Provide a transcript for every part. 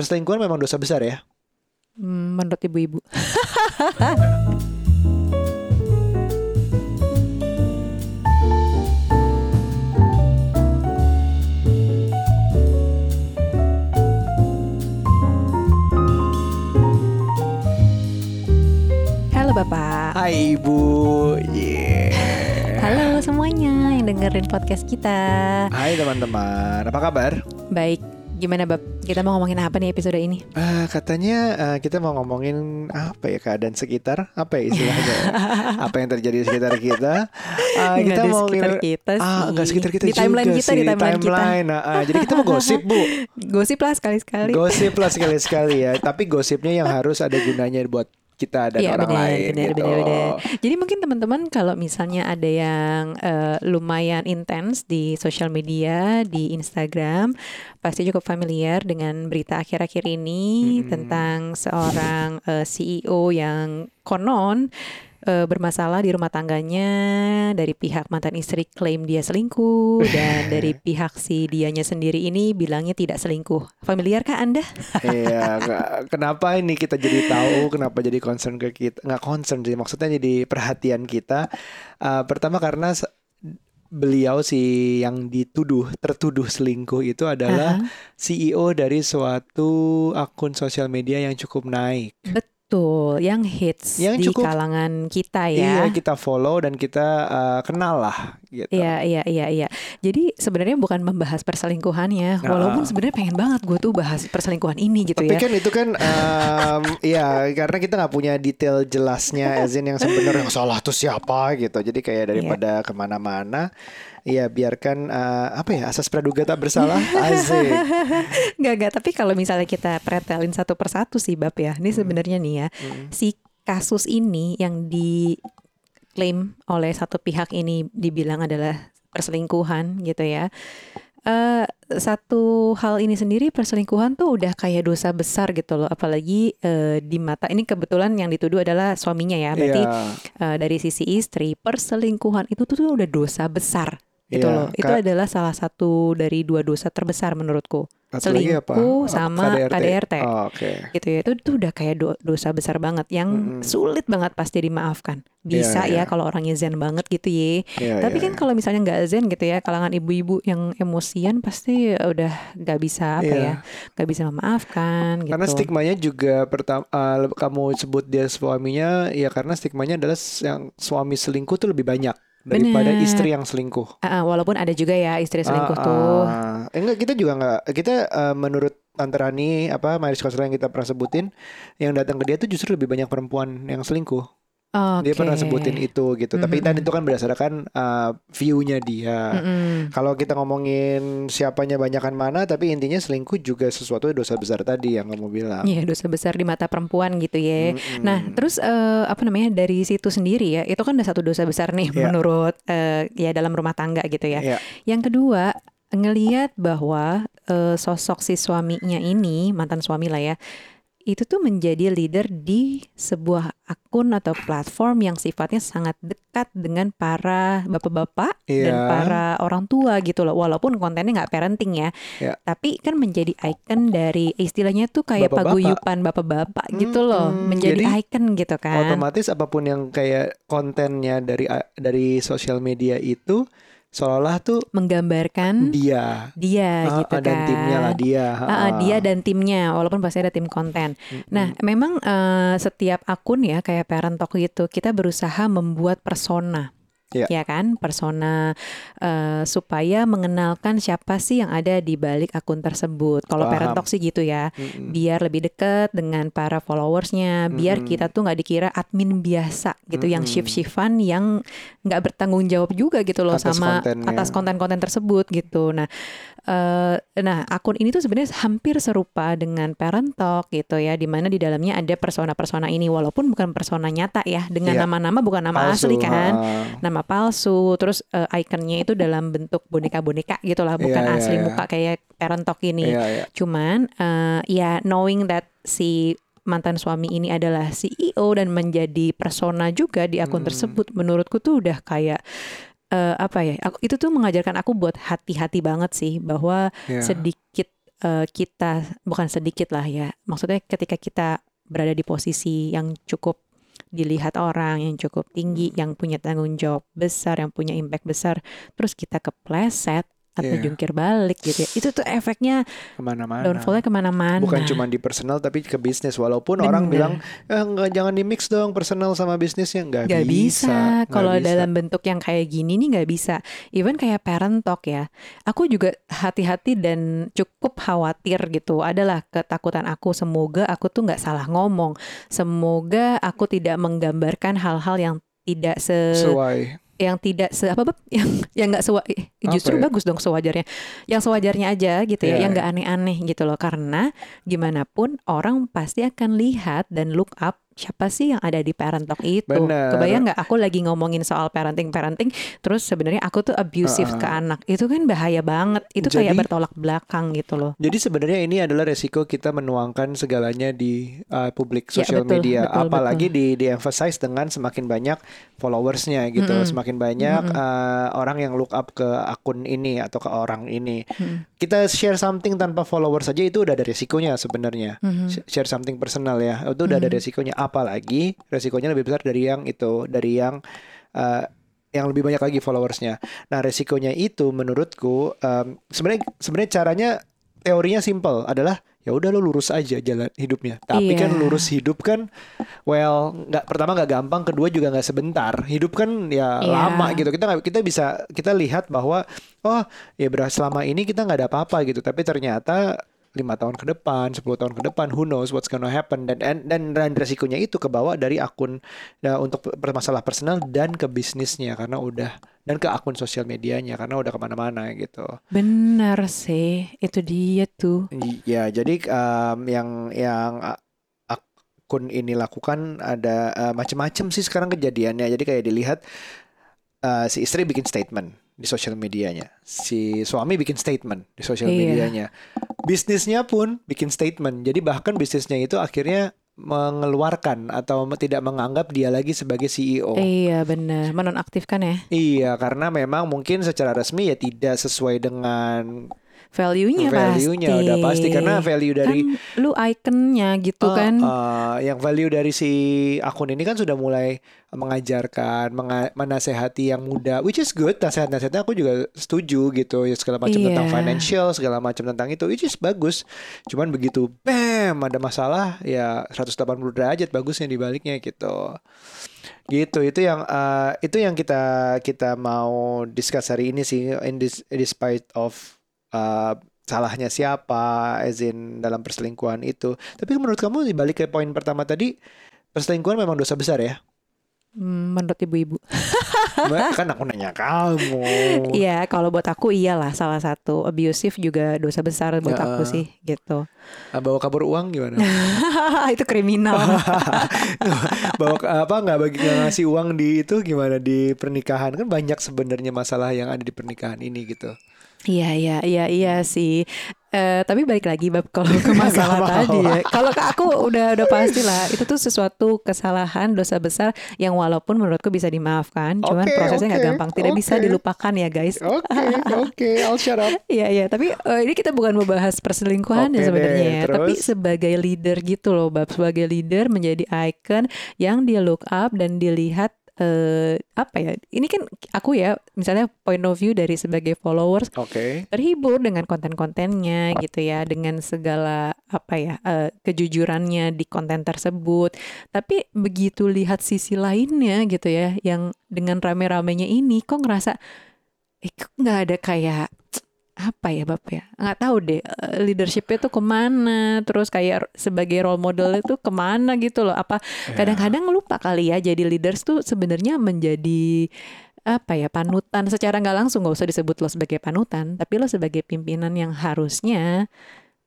perselingkuhan memang dosa besar ya. Hmm, menurut ibu-ibu. Halo Bapak. Hai Ibu. Yeah. Halo semuanya yang dengerin podcast kita. Hai teman-teman. Apa kabar? Baik, gimana Bab? Kita mau ngomongin apa nih episode ini? Ah, katanya ah, kita mau ngomongin apa ya keadaan sekitar? Apa ya istilahnya? apa yang terjadi di sekitar kita? Ah, Nggak kita di mau sekitar ngil- kita Ah, sih. enggak sekitar kita Di timeline juga kita, sih, di timeline kita. timeline. Ah, ah. jadi kita mau gosip, Bu. Gosip lah sekali-sekali. Gosip lah sekali-sekali ya. Tapi gosipnya yang harus ada gunanya buat kita dan Iya orang benar, lain benar, gitu. benar, benar. Jadi mungkin teman-teman kalau misalnya ada yang eh, lumayan intens di sosial media, di Instagram, pasti cukup familiar dengan berita akhir-akhir ini Mm-mm. tentang seorang eh, CEO yang konon eh, bermasalah di rumah tangganya dari pihak mantan istri klaim dia selingkuh dan dari pihak si dianya sendiri ini bilangnya tidak selingkuh. Familiar kah Anda? Iya, ke- kenapa ini kita jadi tahu, kenapa jadi concern ke kita? Nggak concern sih, maksudnya jadi perhatian kita. Uh, pertama karena beliau si yang dituduh, tertuduh selingkuh itu adalah Aha. CEO dari suatu akun sosial media yang cukup naik. Betul, yang hits Yang di cukup- kalangan kita Iya, ya. kita follow dan kita uh, kenal lah gitu. Iya, iya, iya, iya. Jadi sebenarnya bukan membahas perselingkuhannya, Nah. walaupun sebenarnya pengen banget gue tuh bahas perselingkuhan ini gitu Tapi ya. kan itu kan um, ya karena kita nggak punya detail jelasnya Ezin yang sebenarnya yang salah tuh siapa gitu. Jadi kayak daripada ke mana-mana ya biarkan uh, apa ya asas praduga tak bersalah Asik. Enggak, enggak. Tapi kalau misalnya kita pretelin satu persatu sih, Bab ya. Ini sebenarnya nih ya, Mm. si kasus ini yang diklaim oleh satu pihak ini dibilang adalah perselingkuhan gitu ya. Eh satu hal ini sendiri perselingkuhan tuh udah kayak dosa besar gitu loh, apalagi eh, di mata ini kebetulan yang dituduh adalah suaminya ya, berarti Iya. eh, dari sisi istri perselingkuhan itu tuh udah dosa besar gitu Iya, loh. Itu adalah salah satu dari dua dosa terbesar menurutku Satu apa? selingkuh Oh, sama KDRT. Oh, Oke. gitu ya. Itu tuh udah kayak do- dosa besar banget yang Mm-mm. sulit banget pasti dimaafkan. Bisa Iya, ya iya. kalau orangnya zen banget gitu ya. Iya, Tapi iya, kan kalau misalnya nggak zen gitu ya, kalangan ibu-ibu yang emosian pasti udah nggak bisa apa Iya. ya, nggak bisa memaafkan gitu. Karena stigmanya juga pertama kamu sebut dia suaminya ya karena stigmanya adalah yang suami selingkuh tuh lebih banyak daripada Bener. istri yang selingkuh. Ah, ah, walaupun ada juga ya istri selingkuh Ah, tuh. ah. Eh, enggak kita juga enggak kita eh, menurut Tante Rani apa marriage counselor yang kita pernah sebutin yang datang ke dia tuh justru lebih banyak perempuan yang selingkuh. Dia pernah sebutin itu gitu. Tapi Mhm. dan itu kan berdasarkan eh, view-nya dia. Mm-mm. Kalau kita ngomongin siapanya banyakan mana, tapi intinya selingkuh juga sesuatu dosa besar tadi yang kamu bilang. Iya dosa besar di mata perempuan gitu ya. Mm-mm. Nah, terus eh, apa namanya dari situ sendiri ya, itu kan udah satu dosa besar nih Iya. menurut eh, ya dalam rumah tangga gitu ya. Iya. Yang kedua, ngeliat bahwa eh, sosok si suaminya ini mantan suami lah ya, itu tuh menjadi leader di sebuah akun atau platform yang sifatnya sangat dekat dengan para bapak-bapak dan Iya. para orang tua gitu loh. Walaupun kontennya nggak parenting ya, Iya. tapi kan menjadi icon dari istilahnya tuh kayak Bapak-bapak. paguyupan bapak-bapak gitu loh, Mm-mm. menjadi Jadi, icon gitu kan. Otomatis apa pun yang kayak kontennya dari dari sosial media itu seolah tuh Menggambarkan dia dia Ah, gitu ah, dan kan. timnya lah dia. Ah, Ah. dia dan timnya, walaupun pasti ada tim konten. Mm-mm. Nah, memang eh, setiap akun ya kayak Parent Talk gitu, kita berusaha membuat persona. Iya. Ya kan, persona eh, supaya mengenalkan siapa sih yang ada di balik akun tersebut. Kalau Parent. Talk sih gitu ya, Mm-mm. biar lebih dekat dengan para followersnya, biar Mm-mm. kita tuh nggak dikira admin biasa gitu, yang Mm-mm. shift-shiftan, yang nggak bertanggung jawab juga gitu loh Atas sama kontennya. atas konten-konten tersebut gitu. Nah, eh, nah akun ini tuh sebenarnya hampir serupa dengan Parent Talk gitu ya, di mana di dalamnya ada persona-persona ini, walaupun bukan persona nyata ya, dengan Iya. nama-nama bukan nama Palsu, asli kan nama palsu terus eh, ikonnya itu dalam bentuk boneka-boneka gitu lah bukan Iya, iya, asli iya. muka kayak parent talk ini Iya, iya. cuman eh, ya knowing that si mantan suami ini adalah CEO dan menjadi persona juga di akun Hmm. tersebut menurutku tuh udah kayak eh, apa ya aku, itu tuh mengajarkan aku buat hati-hati banget sih bahwa Iya. sedikit eh, kita bukan sedikit lah ya. Maksudnya ketika kita berada di posisi yang cukup dilihat orang yang cukup tinggi, yang punya tanggung jawab besar, yang punya impact besar, terus kita kepleset atau Iya. jungkir balik gitu ya. Itu tuh efeknya Ke mana-mana. downfallnya ke mana-mana. Bukan cuma di personal tapi ke bisnis. Walaupun orang Bener. bilang eh enggak jangan di mix dong personal sama bisnisnya nggak Gak bisa, nggak kalau bisa. dalam bentuk yang kayak gini nih nggak bisa. Even kayak parent talk ya, aku juga hati-hati dan cukup khawatir gitu. Adalah ketakutan aku semoga aku tuh nggak salah ngomong, semoga aku tidak menggambarkan hal-hal yang tidak se sesuai. Yang tidak se apa yang yang nggak sewa justru Apa ya? bagus dong sewajarnya yang sewajarnya aja gitu ya Iya. yang nggak aneh-aneh gitu loh karena gimana pun orang pasti akan lihat dan look up siapa sih yang ada di parent talk itu Bener. kebayang nggak aku lagi ngomongin soal parenting parenting terus sebenarnya aku tuh abusive Uh-uh. ke anak itu kan bahaya banget itu kayak Jadi- bertolak belakang gitu loh Jadi sebenarnya ini adalah resiko kita menuangkan segalanya di uh, publik Ya, sosial betul, media, betul, apalagi di di emphasize dengan semakin banyak followersnya gitu, Mm-mm. semakin banyak Mm-mm. uh, orang yang look up ke akun ini atau ke orang ini. Hmm. Kita share something tanpa followers saja itu udah ada resikonya sebenarnya. Sh- Share something personal ya, itu udah ada Mhm. resikonya. Apalagi resikonya lebih besar dari yang itu, dari yang uh, yang lebih banyak lagi followersnya. Nah, resikonya itu menurutku um, sebenarnya sebenarnya caranya teorinya simple adalah ya udah lo lurus aja jalan hidupnya. Tapi Iya. kan lurus hidup kan well nggak pertama nggak gampang, kedua juga nggak sebentar. Hidup kan ya Iya. lama gitu. Kita nggak kita bisa kita lihat bahwa oh ya beras selama ini kita nggak ada apa-apa gitu. Tapi ternyata lima tahun ke depan, 10 tahun ke depan, who knows what's gonna happen dan dan dan, dan resikonya itu kebawa dari akun ya, untuk permasalah personal dan ke bisnisnya karena udah dan ke akun sosial medianya karena udah ke mana-mana gitu. benar sih itu dia tuh Ya, jadi em, yang yang akun ini lakukan ada eh, macam-macam sih sekarang kejadiannya. Jadi kayak dilihat eh, si istri bikin statement di sosial medianya, si suami bikin statement di sosial Iya. medianya, bisnisnya pun bikin statement. Jadi bahkan bisnisnya itu akhirnya mengeluarkan atau tidak menganggap dia lagi sebagai CEO. iya benar menonaktifkan ya Iya, karena memang mungkin secara resmi ya tidak sesuai dengan value-nya value-nya pasti udah pasti karena value dari kan lu ikonnya gitu Uh, kan uh, yang value dari si akun ini kan sudah mulai mengajarkan, menga- menasehati yang muda, which is good. Nasihat-nasihatnya aku juga setuju gitu, ya segala macam tentang Iya. financial, segala macam tentang itu, which is bagus. Cuman begitu, bam, ada masalah, ya 180 derajat bagusnya dibaliknya gitu. Gitu, itu yang uh, itu yang kita kita mau discuss hari ini sih, in this, despite of uh, salahnya siapa, as in dalam perselingkuhan itu. Tapi menurut kamu dibalik ke poin pertama tadi, perselingkuhan memang dosa besar ya? Hmm, menurut ibu-ibu kan aku nanya kamu. Iya, kalau buat aku iyalah salah satu abusive juga dosa besar buat Ya. aku sih gitu. Ah, Bawa kabur uang gimana? itu kriminal. Bawa apa nggak bagi ngasih uang di itu gimana di pernikahan kan banyak sebenarnya masalah yang ada di pernikahan ini gitu. Iya, iya, iya, iya sih. Eh, tapi balik lagi bab kalau ke masalah tadi ya. Kalau ke aku udah udah pasti lah. Itu tuh sesuatu kesalahan, dosa besar yang walaupun menurutku bisa dimaafkan, cuman Oke, prosesnya nggak oke, gampang. Tidak bisa oke. dilupakan ya guys. Oke, oke, I'll shut up. Iya iya, tapi eh, ini kita bukan membahas perselingkuhan ya Oke sebenarnya ya, tapi sebagai leader gitu loh, bab sebagai leader menjadi icon yang dia look up dan dilihat eh apa ya? Ini kan aku ya, misalnya point of view dari sebagai followers Oke. terhibur dengan konten-kontennya gitu ya, dengan segala apa ya eh, kejujurannya di konten tersebut. Tapi begitu lihat sisi lainnya gitu ya, yang dengan rame-ramenya ini, kok ngerasa eh nggak ada kayak apa ya bab ya? Nggak tahu deh eh, leadershipnya tuh ke mana terus kayak sebagai role model itu ke mana gitu loh. Apa Ya. kadang-kadang lupa kali ya jadi leaders tuh sebenarnya menjadi apa ya panutan. Secara nggak langsung nggak usah disebut lo sebagai panutan tapi lo sebagai pimpinan yang harusnya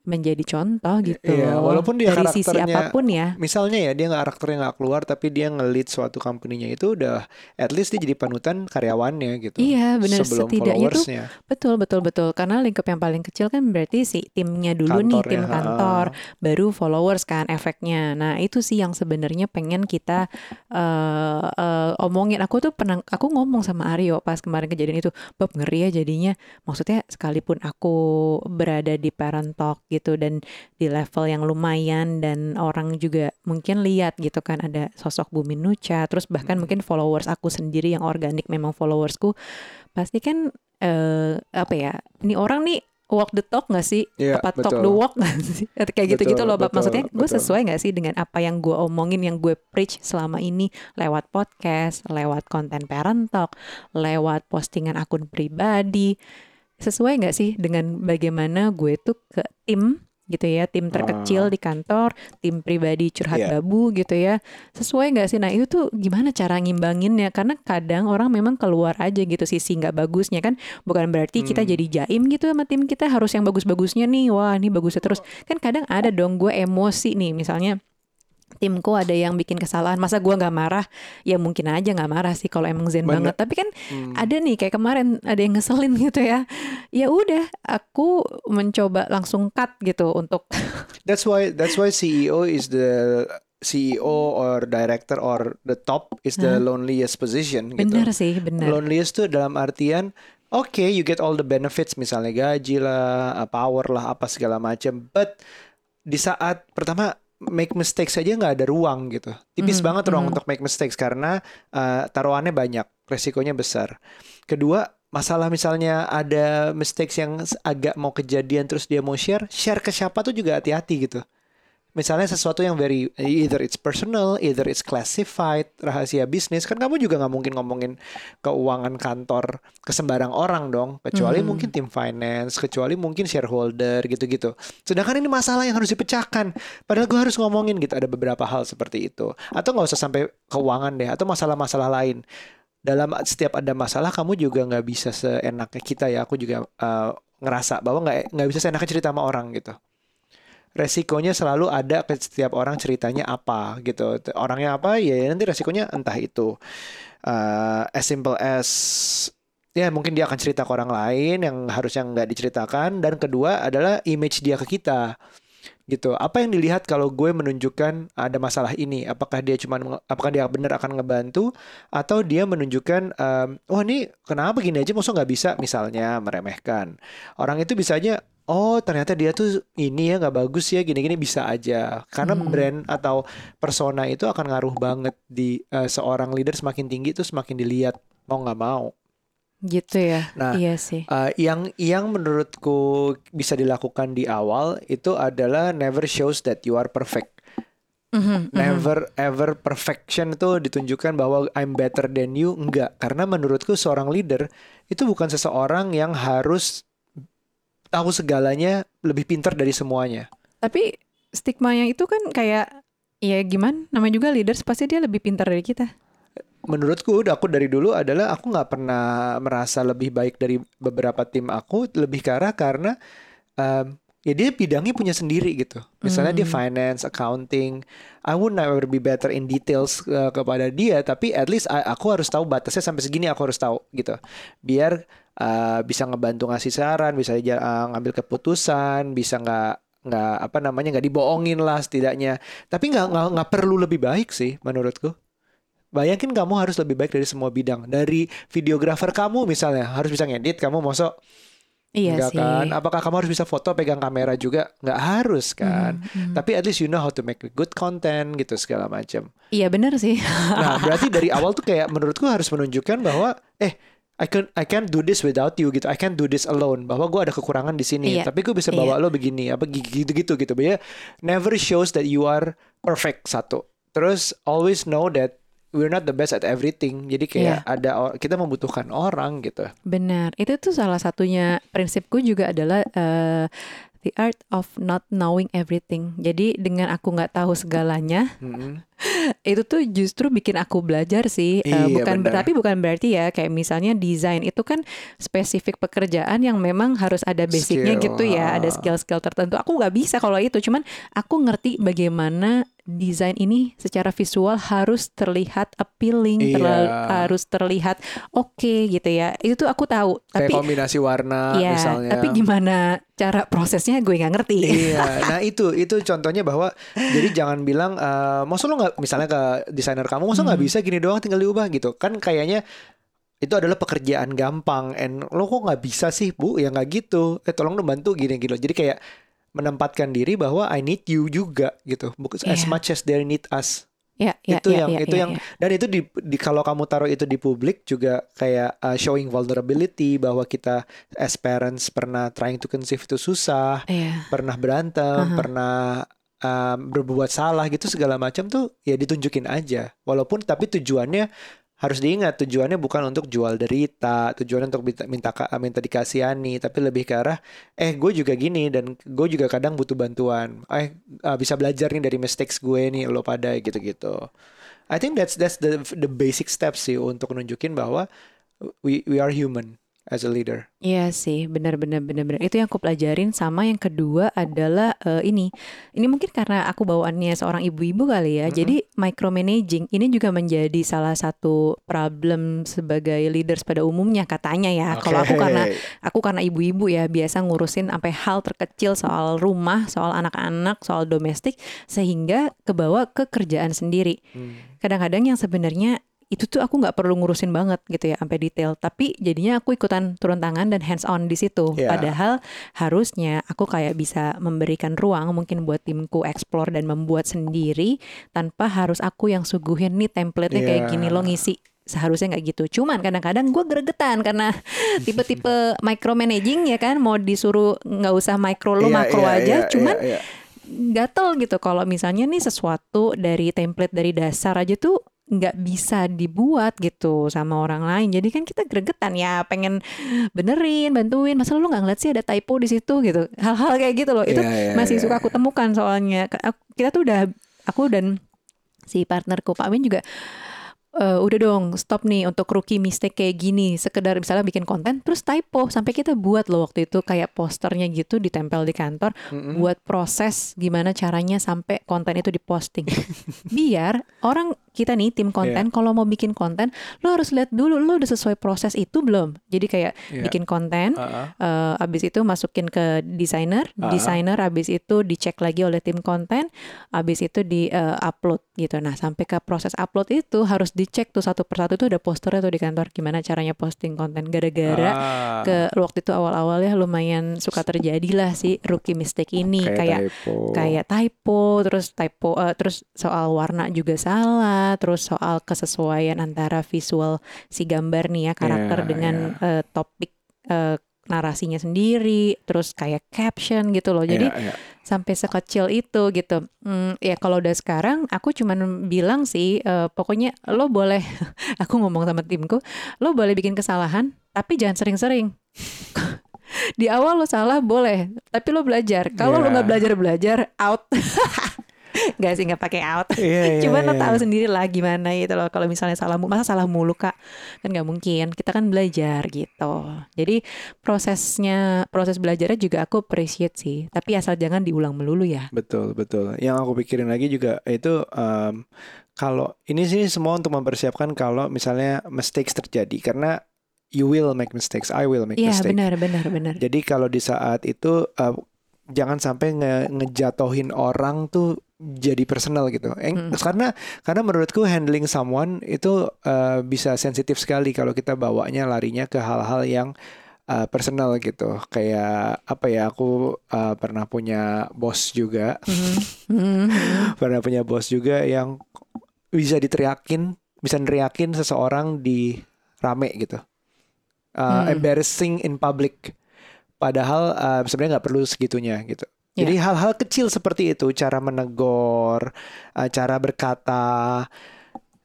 menjadi contoh gitu Iya, walaupun dia dari sisi karakternya- apa pun ya Misalnya ya dia nggak karakternya nggak keluar tapi dia nge-lead suatu company-nya itu udah at least dia jadi panutan karyawannya gitu. Iya, benar. Setidaknya tuh. Betul, betul, betul. Karena lingkup yang paling kecil kan berarti si timnya dulu nih, Kantornya, tim ha. kantor, baru followers kan efeknya. Nah itu sih yang sebenarnya pengen kita eh eh, omongin. Aku tuh pernah, aku ngomong sama Aryo pas kemarin kejadian itu, Bob ngeri ya jadinya. Maksudnya sekalipun aku berada di parent talk gitu dan di level yang lumayan dan orang juga mungkin lihat gitu kan ada sosok Bumi Nucha terus bahkan Hmm. mungkin followers aku sendiri yang organik memang followersku pasti kan eh, apa ya ini orang nih walk the talk gak sih Iya, apa talk betul. the walk gak sih kayak gitu-gitu loh Bab. maksudnya gue sesuai gak sih dengan apa yang gue omongin yang gue preach selama ini lewat podcast lewat konten parent talk lewat postingan akun pribadi sesuai nggak sih dengan bagaimana gue tuh ke tim gitu ya? Tim terkecil Ah. di kantor tim pribadi curhat Iya. babu gitu ya. Sesuai nggak sih? Nah itu tuh gimana cara ngimbanginnya? Karena kadang orang memang keluar aja gitu sisi nggak bagusnya kan. Bukan berarti kita Hmm. jadi jaim gitu sama tim kita harus yang bagus-bagusnya nih. Wah ini bagusnya terus. Kan kadang ada dong gue emosi nih misalnya timku ada yang bikin kesalahan masa gua nggak marah ya mungkin aja nggak marah sih kalau emang zen Bener. banget tapi kan Hmm. ada nih kayak kemarin ada yang ngeselin gitu ya ya udah aku mencoba langsung cut gitu untuk That's why that's why CEO is the CEO or director or the top is the loneliest position gitu. bener sih bener Loneliest tuh dalam artian oke you get all the benefits misalnya gaji lah, power lah, apa segala macam. But di saat pertama make mistakes aja nggak ada ruang gitu. Tipis Mhm, banget ruang mhm. untuk make mistakes karena uh, taruhannya banyak, resikonya besar. Kedua, masalah misalnya ada mistakes yang agak mau kejadian terus dia mau share, share ke siapa tuh juga hati-hati gitu. Misalnya sesuatu yang very either it's personal, either it's classified, rahasia bisnis, kan kamu juga nggak mungkin ngomongin keuangan kantor ke sembarang orang dong, kecuali Hmm. mungkin tim finance, kecuali mungkin shareholder gitu-gitu. Sedangkan ini masalah yang harus dipecahkan. Padahal gue harus ngomongin gitu, ada beberapa hal seperti itu. Atau nggak usah sampai keuangan deh, atau masalah-masalah lain. Dalam setiap ada masalah, kamu juga nggak bisa seenaknya kita ya. Aku juga eh, ngerasa bahwa nggak nggak bisa seenaknya cerita sama orang gitu resikonya selalu ada ke setiap orang ceritanya apa gitu. Orangnya apa ya nanti resikonya entah itu uh, as simple as ya mungkin dia akan cerita ke orang lain yang harusnya nggak diceritakan dan kedua adalah image dia ke kita gitu. Apa yang dilihat kalau gue menunjukkan ada masalah ini? Apakah dia cuma apakah dia benar akan ngebantu atau dia menunjukkan um, wah ini kenapa gini aja maksudnya nggak bisa misalnya meremehkan. Orang itu bisa aja oh ternyata dia tuh ini ya nggak bagus ya gini-gini bisa aja karena Hmm. brand atau persona itu akan ngaruh banget di uh, seorang leader semakin tinggi itu semakin dilihat mau nggak mau. gitu ya Nah, iya sih Uh, yang yang menurutku bisa dilakukan di awal itu adalah never shows that you are perfect. Mhm, mhm. Never ever perfection itu ditunjukkan bahwa I'm better than you enggak karena menurutku seorang leader itu bukan seseorang yang harus tahu segalanya lebih pintar dari semuanya. tapi stigmanya itu kan kayak ya gimana namanya juga leaders pasti dia lebih pintar dari kita Menurutku udah aku dari dulu adalah aku nggak pernah merasa lebih baik dari beberapa tim aku lebih ke arah karena um, ya dia bidangnya punya sendiri gitu. Misalnya dia Hmm. finance, accounting, I would never be better in details uh, kepada dia, tapi at least I- aku harus tahu batasnya sampai segini aku harus tahu gitu. Biar uh, bisa ngebantu ngasih saran, bisa uh, ngambil keputusan, bisa nggak nggak apa namanya nggak dibohongin lah setidaknya. Tapi nggak nggak nggak perlu lebih baik sih menurutku. Bayangin kamu harus lebih baik dari semua bidang. Dari videografer kamu misalnya harus bisa ngedit, kamu mosok iya Enggak sih kan? Apakah kamu harus bisa foto pegang kamera juga? Nggak harus kan. Mhm, mhm. Tapi at least you know how to make good content gitu segala macam. iya benar sih Nah, berarti dari awal tuh kayak menurutku harus menunjukkan bahwa eh I can I can't do this without you gitu. I can't do this alone. Bahwa gue ada kekurangan di sini. Iya, Tapi gue bisa bawa lo begini. Apa gitu-gitu gitu. But never shows that you are perfect satu. Terus always know that we're not the best at everything. Jadi kayak Iya. ada kita membutuhkan orang gitu. Benar, itu tuh salah satunya prinsipku juga adalah eh, the art of not knowing everything. Jadi dengan aku nggak tahu segalanya, Mm-mm. itu tuh justru bikin aku belajar sih. Eh, Iya, bukan benar. tapi bukan berarti ya kayak misalnya desain itu kan spesifik pekerjaan yang memang harus ada basicnya Skill, gitu ya, ada skill-skill tertentu. Aku nggak bisa kalau itu, cuman aku ngerti bagaimana desain ini secara visual harus terlihat appealing, Iya. terla- harus terlihat oke gitu ya. Itu tuh aku tahu, Kayak tapi kombinasi warna Iya, misalnya. tapi gimana cara prosesnya gue nggak ngerti. Iya, nah itu itu contohnya bahwa jadi jangan bilang, eh maksud lo nggak misalnya ke desainer kamu, maksud nggak Hmm. bisa gini doang tinggal diubah gitu, kan kayaknya itu adalah pekerjaan gampang, and lo kok nggak bisa sih bu, ya nggak gitu, eh tolong dong bantu gini gitu, jadi kayak menempatkan diri bahwa I need you juga gitu. Bukan as Iya. much as they need us. Ya, ya, itu ya, yang ya, itu ya, yang ya. dan itu di, di kalau kamu taruh itu di publik juga kayak uh, showing vulnerability bahwa kita as parents pernah trying to conceive itu susah, Iya. pernah berantem, Aha. pernah um, berbuat salah gitu segala macam tuh ya ditunjukin aja. Walaupun tapi tujuannya harus diingat tujuannya bukan untuk jual derita, tujuannya untuk minta minta, minta dikasihani, tapi lebih ke arah eh gue juga gini dan gue juga kadang butuh bantuan. Eh uh, bisa belajar nih dari mistakes gue nih lo pada gitu-gitu. I think that's that's the the basic steps sih untuk nunjukin bahwa we we are human as a leader. Iya sih, benar-benar benar-benar. Itu yang aku pelajarin sama yang kedua adalah eh, ini. Ini mungkin karena aku bawaannya seorang ibu-ibu kali ya. Mm-mm. Jadi micromanaging ini juga menjadi salah satu problem sebagai leaders pada umumnya katanya ya. Kalau aku karena aku karena ibu-ibu ya biasa ngurusin sampai hal terkecil soal rumah, soal anak-anak, soal domestik sehingga kebawa ke kerjaan sendiri Hmm. kadang-kadang yang sebenarnya itu tuh aku nggak perlu ngurusin banget gitu ya sampai detail tapi jadinya aku ikutan turun tangan dan hands on di situ Iya. padahal harusnya aku kayak bisa memberikan ruang mungkin buat timku explore dan membuat sendiri tanpa harus aku yang suguhin nih template-nya kayak Iya. gini lo ngisi seharusnya nggak gitu cuman kadang-kadang gue gregetan karena tipe-tipe micromanaging ya kan mau disuruh nggak usah micro lo Iya, makro iya, aja iya, cuman iya, iya. gatel gitu kalau misalnya nih sesuatu dari template dari dasar aja tuh nggak bisa dibuat gitu sama orang lain. Jadi kan kita gregetan ya pengen benerin bantuin. Masa lu nggak ngeliat sih ada typo di situ gitu? Hal-hal kayak gitu loh. Itu Iya, iya, masih iya. suka aku temukan soalnya. Kita tuh udah aku dan si partnerku Pak Amin juga eh, udah dong stop nih untuk rookie mistake kayak gini. Sekedar misalnya bikin konten terus typo. Sampai kita buat loh waktu itu kayak posternya gitu ditempel di kantor Mm-mm. buat proses gimana caranya sampai konten itu diposting. Biar orang kita nih tim konten kalau mau bikin konten lo harus lihat dulu lo udah sesuai proses itu belum. Jadi kayak Iya. bikin konten Uh-uh. eh, abis itu masukin ke desainer, Ah. desainer abis itu dicek lagi oleh tim konten, abis itu di eh, upload gitu. Nah sampai ke proses upload itu harus dicek tuh satu persatu tuh ada posternya tuh di kantor gimana caranya posting konten. Gara-gara Ah, ke waktu itu awal-awalnya lumayan suka terjadi lah sih rookie mistake ini kayak typo. kayak typo terus typo eh, terus soal warna juga salah terus soal kesesuaian antara visual si gambar nih ya karakter Iya, dengan eh, topik eh, narasinya sendiri terus kayak caption gitu loh. Jadi Iya, iya. sampai sekecil itu gitu. Hmm, ya kalau udah sekarang aku cuman bilang sih eh, pokoknya lo boleh aku ngomong sama timku lo boleh bikin kesalahan tapi jangan sering-sering. Di awal lo salah boleh tapi lo belajar. Kalau lo Iya. nggak belajar belajar out Gak sih nggak pakai out. Iya, iya, Cuman lo iya. tahu sendiri lah gimana gitu loh. Kalau misalnya salah Masa salah mulu kak? Kan nggak mungkin. Kita kan belajar gitu. Jadi prosesnya Proses belajarnya juga aku appreciate sih. Tapi asal jangan diulang melulu ya. Betul, betul. Yang aku pikirin lagi juga itu em, kalau ini sih semua untuk mempersiapkan kalau misalnya mistakes terjadi. Karena you will make mistakes, I will make Iya mistakes. benar benar benar. Jadi kalau di saat itu eh, jangan sampai nge- ngejatohin orang tuh jadi personal gitu. Eng- Mm. Karena karena menurutku handling someone itu eh, bisa sensitif sekali kalau kita bawanya larinya ke hal-hal yang eh, personal gitu. Kayak apa ya? Aku eh, pernah punya bos juga, Mhm. Mhm. pernah punya bos juga yang bisa diteriakin, bisa neriakin seseorang di rame gitu. Uh, Hmm. Embarrassing in public. Padahal uh, sebenarnya nggak perlu segitunya gitu. Ya. Jadi hal-hal kecil seperti itu, cara menegur, uh, cara berkata,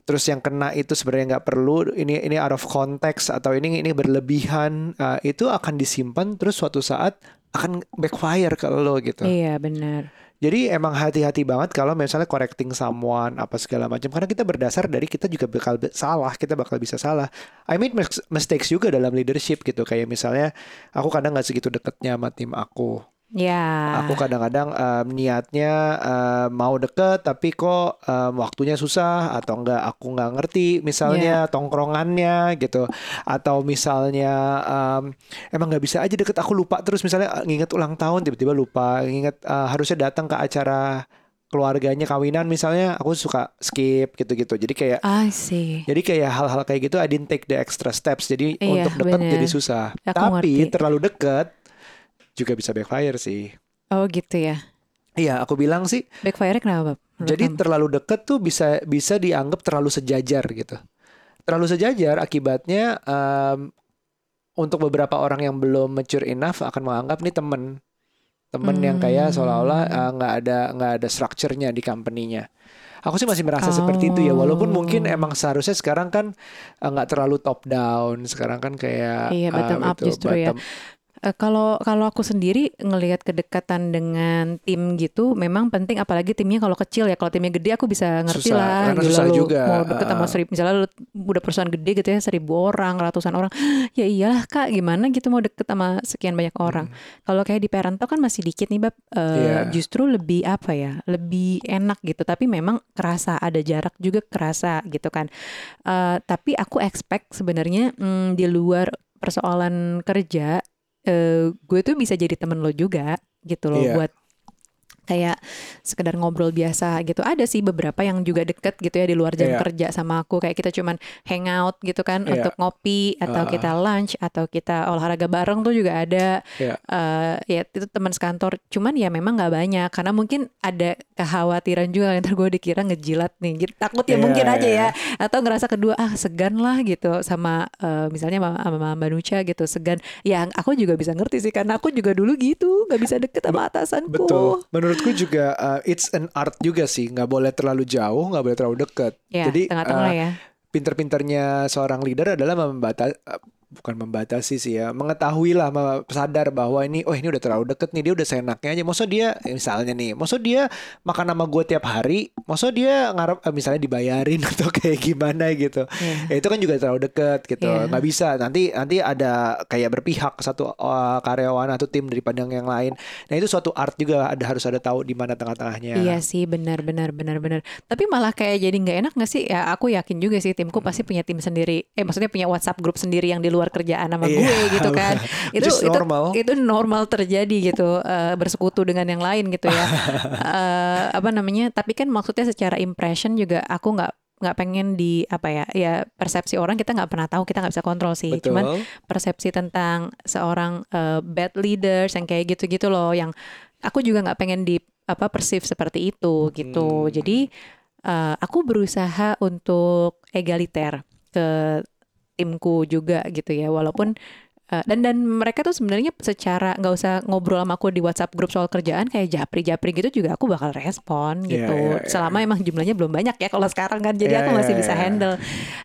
terus yang kena itu sebenarnya nggak perlu. Ini ini out of context atau ini ini berlebihan, uh, itu akan disimpan terus suatu saat akan backfire ke lo gitu. Iya benar Jadi emang hati-hati banget kalau misalnya correcting someone apa segala macam karena kita berdasar dari kita juga bakal salah, kita bakal bisa salah. I made mis- mistakes juga dalam leadership gitu kayak misalnya aku kadang nggak segitu deketnya sama tim aku. Ya. Aku kadang-kadang em, niatnya em, mau deket tapi kok em, waktunya susah atau enggak aku nggak ngerti misalnya tongkrongannya gitu. Atau misalnya em, emang nggak bisa aja deket aku lupa terus. Misalnya nginget ulang tahun tiba-tiba lupa. Nginget eh, harusnya datang ke acara keluarganya kawinan misalnya aku suka skip gitu-gitu. Jadi kayak I see. jadi kayak hal-hal kayak gitu I didn't take the extra steps. Jadi Iya, untuk deket bener. jadi susah. Aku tapi ngerti. terlalu deket juga bisa backfire sih Oh gitu ya. Iya, aku bilang sih Backfire kenapa? Bab? Jadi kamu? terlalu deket tuh bisa bisa dianggap terlalu sejajar gitu. Terlalu sejajar akibatnya em, untuk beberapa orang yang belum mature enough akan menganggap nih temen temen yang kayak seolah-olah Hmm. eh, nggak ada nggak ada structure-nya di company-nya. Aku sih masih merasa seperti itu ya, walaupun mungkin Oh. emang seharusnya sekarang kan eh, nggak terlalu top down, sekarang kan kayak Iya, bottom up itu, justru ya. Eh, kalau kalau aku sendiri ngelihat kedekatan dengan tim gitu memang penting apalagi timnya kalau kecil ya kalau timnya gede aku bisa ngerti Susah, lah karena susah lu juga. mau deket sama Uh-uh. seribu misalnya lu udah perusahaan gede gitu ya seribu orang ratusan orang ya iyalah kak gimana gitu mau deket sama sekian banyak orang kalau kayak di Parento kan masih dikit nih bab Eh, Hmm. Iya. justru lebih apa ya lebih enak gitu tapi memang kerasa ada jarak juga kerasa gitu kan Eh, tapi aku expect sebenarnya mm, di luar persoalan kerja eh, gue tuh bisa jadi temen lo juga gitu loh Iya. buat kayak sekedar ngobrol biasa gitu ada sih beberapa yang juga deket gitu ya di luar jam Iya. kerja sama aku kayak kita cuman hangout gitu kan Iya. untuk ngopi atau Ah. kita lunch atau kita olahraga bareng tuh juga ada Iya. Eh, ya itu teman sekantor cuman ya memang nggak banyak karena mungkin ada kekhawatiran juga ntar gue dikira ngejilat nih gitu. takut ya Iya, mungkin aja iya. ya atau ngerasa kedua ah segan lah gitu sama eh, misalnya sama, sama Mbak Nucha gitu segan ya aku juga bisa ngerti sih karena aku juga dulu gitu nggak bisa deket sama atasanku Betul. Menurutku juga uh, it's an art juga sih. Nggak boleh terlalu jauh, nggak boleh terlalu dekat. ya Jadi tengah-tengah uh, ya pinter-pinternya seorang leader adalah membatasi bukan membatasi sih ya, mengetahui lah, sadar bahwa ini, oh ini udah terlalu deket nih, dia udah seenaknya aja. Maksud dia, eh, misalnya nih, maksud dia makan sama gue tiap hari, maksud dia ngarep eh, misalnya dibayarin atau kayak gimana gitu. Iya. Ya, itu kan juga terlalu deket gitu, nggak bisa. Nanti nanti ada kayak berpihak ke satu uh, karyawan atau tim daripada yang lain. Nah itu suatu art juga, ada harus ada tahu di mana tengah-tengahnya. Iya sih benar benar benar benar. Tapi malah kayak jadi nggak enak nggak sih? Ya aku yakin juga sih timku pasti punya tim sendiri. Eh maksudnya punya WhatsApp grup sendiri yang di luar kerjaan sama Iya, gue gitu kan. itu is itu normal. itu normal terjadi gitu eh, bersekutu dengan yang lain gitu ya. Eh, apa namanya? Tapi kan maksudnya secara impression juga aku nggak nggak pengen di apa ya ya persepsi orang kita nggak pernah tahu kita nggak bisa kontrol sih Betul. cuman persepsi tentang seorang eh, bad leaders yang kayak gitu-gitu loh yang aku juga nggak pengen di apa persif seperti itu gitu Hmm. jadi eh, aku berusaha untuk egaliter ke timku juga gitu ya walaupun eh, dan dan mereka tuh sebenarnya secara nggak usah ngobrol sama aku di WhatsApp grup soal kerjaan kayak japri-japri gitu juga aku bakal respon Iya, gitu iya, iya. selama emang jumlahnya belum banyak ya kalau sekarang kan jadi Iya, aku masih iya, bisa iya. handle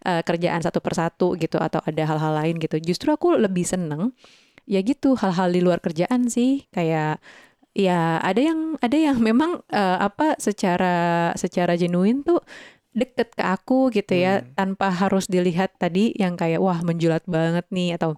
eh, kerjaan satu persatu gitu atau ada hal-hal lain gitu justru aku lebih seneng ya gitu hal-hal di luar kerjaan sih kayak ya ada yang ada yang memang eh, apa secara secara genuine tuh deket ke aku gitu ya Hmm. tanpa harus dilihat tadi yang kayak wah menjulat banget nih atau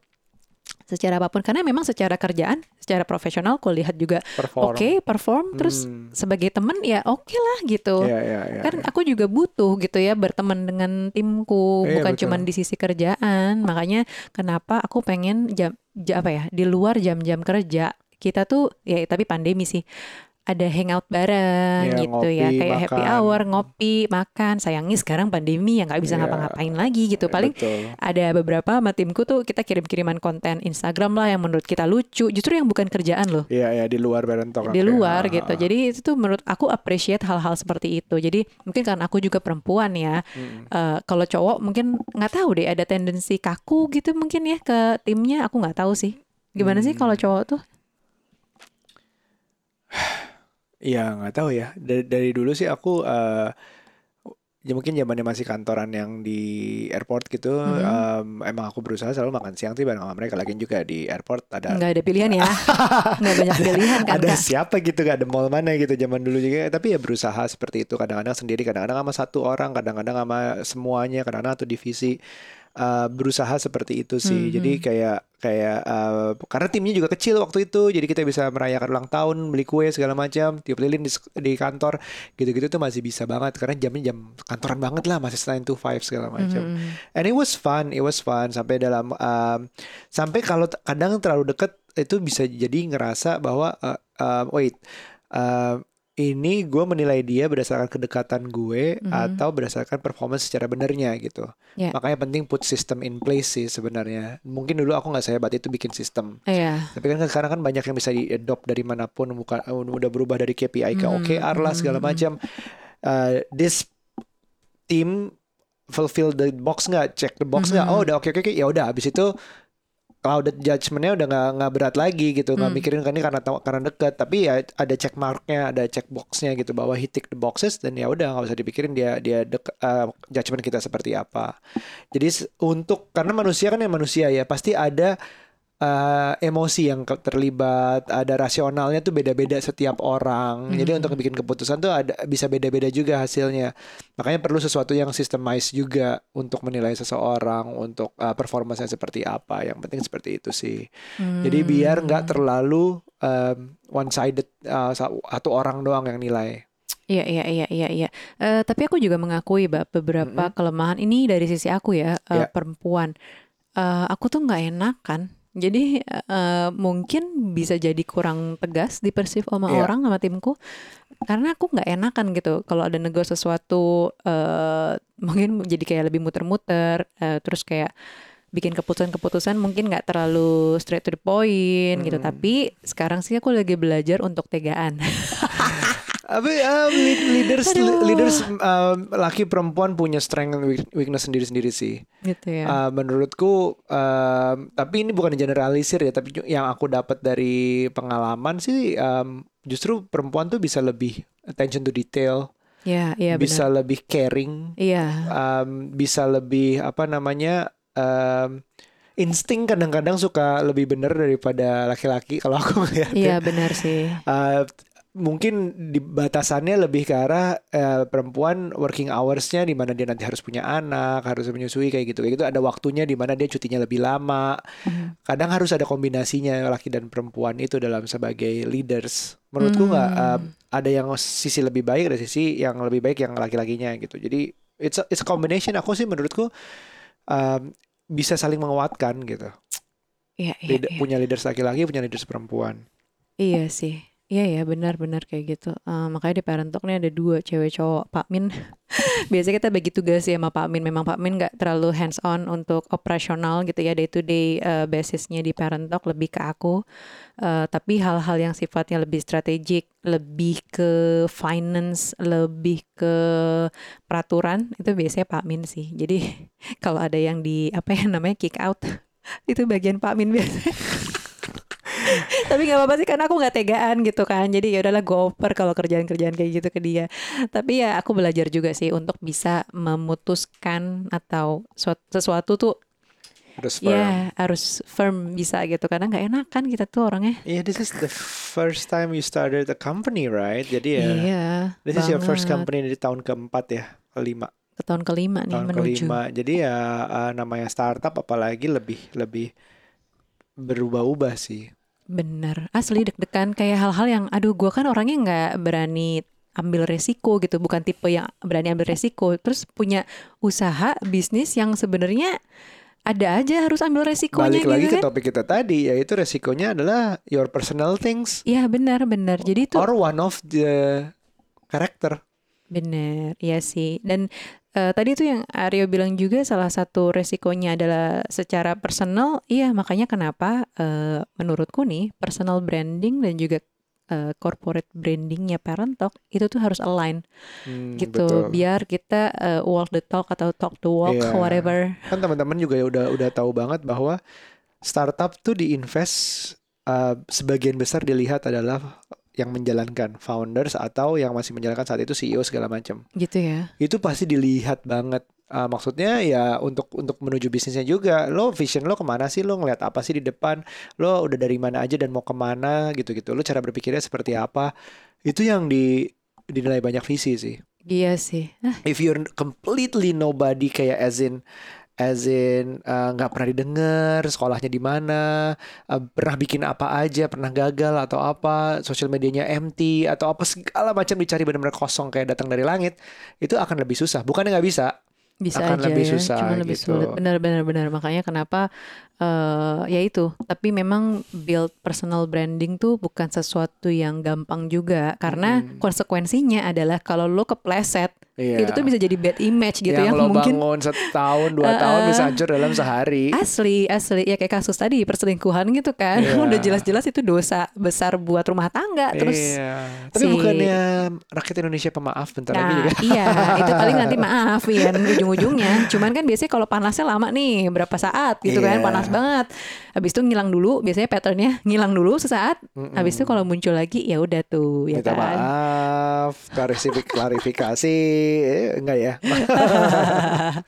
secara apa pun karena memang secara kerjaan secara profesional aku lihat juga Perform. oke perform terus Hmm. sebagai temen ya oke lah gitu Iya, iya, iya, kan iya. aku juga butuh gitu ya berteman dengan timku Iya, bukan betul. cuman di sisi kerjaan makanya kenapa aku pengen jam, ja- apa ya di luar jam-jam kerja kita tuh ya tapi pandemi sih ada hangout bareng Iya, gitu ya ngopi, kayak happy makan. hour ngopi makan sayangnya sekarang pandemi ya nggak bisa Iya. ngapa-ngapain lagi gitu paling Betul. ada beberapa sama timku tuh kita kirim-kiriman konten Instagram lah yang menurut kita lucu justru yang bukan kerjaan loh Iya, iya di luar Berentok. di oke. luar Ah, gitu. Jadi itu tuh menurut aku appreciate hal-hal seperti itu. Jadi mungkin karena aku juga perempuan ya. Mm-mm. eh, kalau cowok mungkin nggak tahu deh ada tendensi kaku gitu mungkin ya ke timnya. Aku nggak tahu sih. Gimana sih Hmm. kalau cowok tuh? Iya nggak tahu ya. Dari, dari dulu sih aku eh ya mungkin zamannya masih kantoran yang di airport gitu. Mhm. em, emang aku berusaha selalu makan siang tuh bareng sama mereka. Lagian juga di airport ada Nggak ada pilihan ya. Nggak banyak pilihan kan ada Kak? siapa gitu gak ada mall mana gitu zaman dulu juga tapi ya berusaha seperti itu kadang-kadang sendiri kadang-kadang sama satu orang kadang-kadang sama semuanya kadang-kadang satu divisi Uh, berusaha seperti itu sih Mhm. jadi kayak kayak uh, karena timnya juga kecil waktu itu jadi kita bisa merayakan ulang tahun beli kue segala macam tiup lilin di, di kantor gitu-gitu tuh masih bisa banget karena jamnya jam kantoran banget lah masih 9 to 5 segala macam Mhm. And it was fun, it was fun sampai dalam um, sampai kalau kadang terlalu deket itu bisa jadi ngerasa bahwa uh, um, wait uh, ini gue menilai dia berdasarkan kedekatan gue Mhm. atau berdasarkan performance secara benernya gitu. Ya. Makanya penting put system in place sih sebenarnya. Mungkin dulu aku nggak sehebat itu bikin sistem. Iya. Tapi kan sekarang kan banyak yang bisa di-adopt dari mana pun, bukan udah berubah dari KPI ke Hmm, OKR lah segala hmm, macam. Uh, this team fulfill the box nggak, check the box nggak? Mhm. Oh udah oke oke oke, ya udah. Habis itu clouded judgmentnya udah nggak nggak berat lagi gitu, nggak Hmm. mikirin kan ini karena karena deket. Tapi ya ada check marknya, ada check boxnya gitu bahwa he tick the boxes dan ya udah nggak usah dipikirin dia dia dek, uh, judgment kita seperti apa. Jadi untuk karena manusia kan yang manusia ya pasti ada uh, emosi yang terlibat, ada rasionalnya tuh beda-beda setiap orang. Jadi Mhm. untuk bikin keputusan tuh ada bisa beda-beda juga hasilnya. Makanya perlu sesuatu yang systemized juga untuk menilai seseorang, untuk uh, performanya seperti apa. Yang penting seperti itu sih. Jadi biar nggak Hmm. terlalu um, one sided satu orang doang yang nilai. Iya iya iya iya iya. Eh, tapi aku juga mengakui Mbak beberapa Mm-mm. kelemahan ini dari sisi aku ya eh, Ya. perempuan. Eh, aku tuh nggak enakan. Jadi eh, mungkin bisa jadi kurang tegas di perceive sama Iya. orang sama timku karena aku nggak enakan gitu kalau ada nego sesuatu eh, mungkin jadi kayak lebih muter-muter eh, terus kayak bikin keputusan-keputusan mungkin nggak terlalu straight to the point gitu Hmm. tapi sekarang sih aku lagi belajar untuk tegaan Tapi um, lead- leaders Aduh. leaders um, laki perempuan punya strength and weak- weakness sendiri-sendiri sih. gitu ya Uh, menurutku, um, tapi ini bukan generalisir ya, tapi yang aku dapat dari pengalaman sih, um, justru perempuan tuh bisa lebih attention to detail, ya iya bisa benar lebih caring, iya um, bisa lebih apa namanya, um, insting kadang-kadang suka lebih bener daripada laki-laki kalau aku ngeliat. Iya benar sih. Uh, mungkin di batasannya lebih ke arah eh, perempuan working hoursnya di mana dia nanti harus punya anak, harus menyusui kayak gitu. Kayak gitu ada waktunya di mana dia cutinya lebih lama. Hmm. Kadang harus ada kombinasinya laki dan perempuan itu dalam sebagai leaders. Menurutku nggak Hmm. um, ada yang sisi lebih baik ada sisi yang lebih baik yang laki-lakinya gitu. Jadi it's a, it's a combination. Aku sih menurutku um, bisa saling menguatkan gitu. Iya iya, Leader- iya. Punya leaders laki-laki, punya leaders perempuan. Iya sih. Iya ya benar-benar kayak gitu. Eh, makanya di Parent Talk nih ada dua cewek cowok. Pak Min, biasanya kita bagi tugas ya sama Pak Min. Memang Pak Min nggak terlalu hands on untuk operasional gitu ya day to day eh, basisnya di Parent Talk lebih ke aku. Eh, tapi hal-hal yang sifatnya lebih strategik, lebih ke finance, lebih ke peraturan itu biasanya Pak Min sih. Jadi kalau ada yang di apa ya namanya kick out itu bagian Pak Min biasanya. Tapi nggak apa-apa sih karena aku nggak tegaan gitu kan jadi ya udahlah go over kalau kerjaan-kerjaan kayak gitu ke dia tapi ya aku belajar juga sih untuk bisa memutuskan atau suat- sesuatu tuh Terus firm. ya harus firm bisa gitu karena nggak enakan kita tuh orangnya Yeah, this is the first time you started a company, right? Jadi ya, iya this is your first banget. company di tahun keempat ya, kelima, ke tahun kelima nih tahun menuju kelima. Jadi ya uh, namanya startup apalagi lebih lebih berubah-ubah sih. Bener. Asli deg-degan. Kayak hal-hal yang aduh gua kan orangnya nggak berani ambil resiko gitu. Bukan tipe yang berani ambil resiko. Terus punya usaha bisnis yang sebenarnya ada aja harus ambil resikonya Balik gitu lagi ke kan? topik kita tadi, yaitu resikonya adalah your personal things. Iya benar benar. Jadi itu or one of the character. benar, iya sih. Dan eh, tadi tuh yang Aryo bilang juga salah satu resikonya adalah secara personal. Iya makanya kenapa eh, menurutku nih personal branding dan juga eh, corporate brandingnya Parent Talk itu tuh harus align Hmm, gitu. betul. Biar kita eh, walk the talk atau talk the walk Iya. whatever. Kan teman-teman juga ya udah udah tahu banget bahwa startup tuh diinvest uh, sebagian besar dilihat adalah yang menjalankan founders atau yang masih menjalankan saat itu CEO segala macam. Gitu ya. Itu pasti dilihat banget. Uh, maksudnya ya untuk untuk menuju bisnisnya juga lo vision lo ke mana sih lo ngeliat apa sih di depan lo udah dari mana aja dan mau ke mana gitu-gitu lo cara berpikirnya seperti apa itu yang di dinilai banyak visi sih Iya sih. If you're completely nobody kayak as in as in uh, nggak pernah didengar sekolahnya di mana uh, pernah bikin apa aja pernah gagal atau apa sosial medianya empty atau apa segala macam dicari benar-benar kosong kayak datang dari langit itu akan lebih susah bukannya nggak bisa bisa akan aja lebih ya, susah cuma lebih gitu. sulit. Benar benar. Makanya kenapa eh ya itu. Tapi memang build personal branding tuh bukan sesuatu yang gampang juga karena Mm-mm. konsekuensinya adalah kalau lo kepleset Iya. itu tuh bisa jadi bad image gitu yang ya lo mungkin bangun setahun dua tahun Uh-uh. bisa hancur dalam sehari. Asli, asli ya kayak kasus tadi perselingkuhan gitu kan, Iya. udah jelas-jelas itu dosa besar buat rumah tangga. Terus, iya. Tapi si- bukannya rakyat Indonesia pemaaf bentar lagi nah juga. iya itu paling nanti maaf ya ujung-ujungnya. Cuman kan biasanya kalau panasnya lama nih berapa saat gitu Iya. kan, panas banget. Habis itu ngilang dulu, biasanya patternnya ngilang dulu sesaat. Mm-mm. Habis itu kalau muncul lagi ya udah tuh ya Minta kan. maaf, klarifikasi, eh, enggak ya?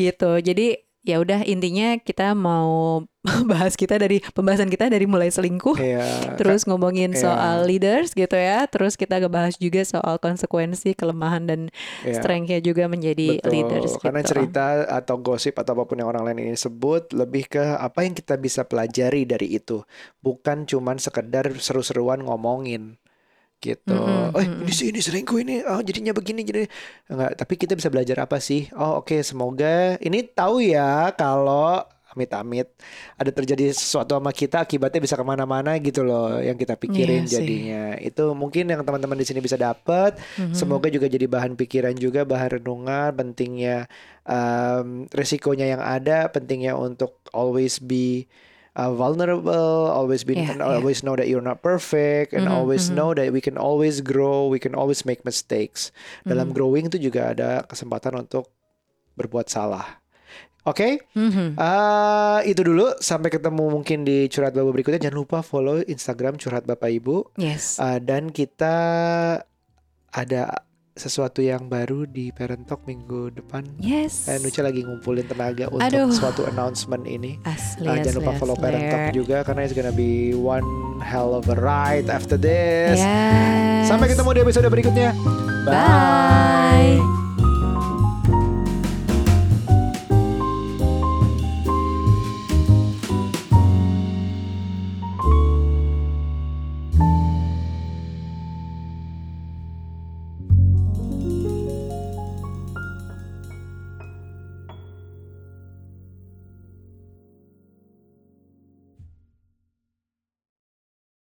gitu. Jadi ya udah intinya kita mau bahas kita dari pembahasan kita dari mulai selingkuh Iya. terus ngomongin Iya. soal leaders gitu ya terus kita ngebahas juga soal konsekuensi kelemahan dan Iya. strengthnya juga menjadi Betul, leaders karena gitu. cerita atau gosip atau apa pun yang orang lain ini sebut lebih ke apa yang kita bisa pelajari dari itu, bukan cuman sekedar seru-seruan ngomongin gitu. Mm-mm, Oh, mm-mm. ini sih ini selingkuh ini, oh jadinya begini jadi enggak. Tapi kita bisa belajar apa sih? Oh oke, semoga ini tahu ya kalau amit-amit ada terjadi sesuatu sama kita akibatnya bisa ke mana-mana gitu loh yang kita pikirin Iya sih. jadinya itu mungkin yang teman-teman di sini bisa dapat Mhm. Semoga juga jadi bahan pikiran juga, bahan renungan, pentingnya um, resikonya yang ada, pentingnya untuk always be uh, vulnerable, always be and iya. always know that you're not perfect, and Mhm, always mhm. know that we can always grow, we can always make mistakes. Dalam Mhm. growing itu juga ada kesempatan untuk berbuat salah. Oke, Mhm. uh, itu dulu. Sampai ketemu mungkin di curhat bapak berikutnya. Jangan lupa follow Instagram curhat bapak ibu. yes Uh, dan kita ada sesuatu yang baru di Parent Talk minggu depan. yes Eh, Nucha lagi ngumpulin tenaga untuk Aduh. suatu announcement ini. asli Uh, asli jangan lupa follow asli. Parent Talk juga karena it's gonna be one hell of a ride after this. yes Sampai ketemu di episode berikutnya. bye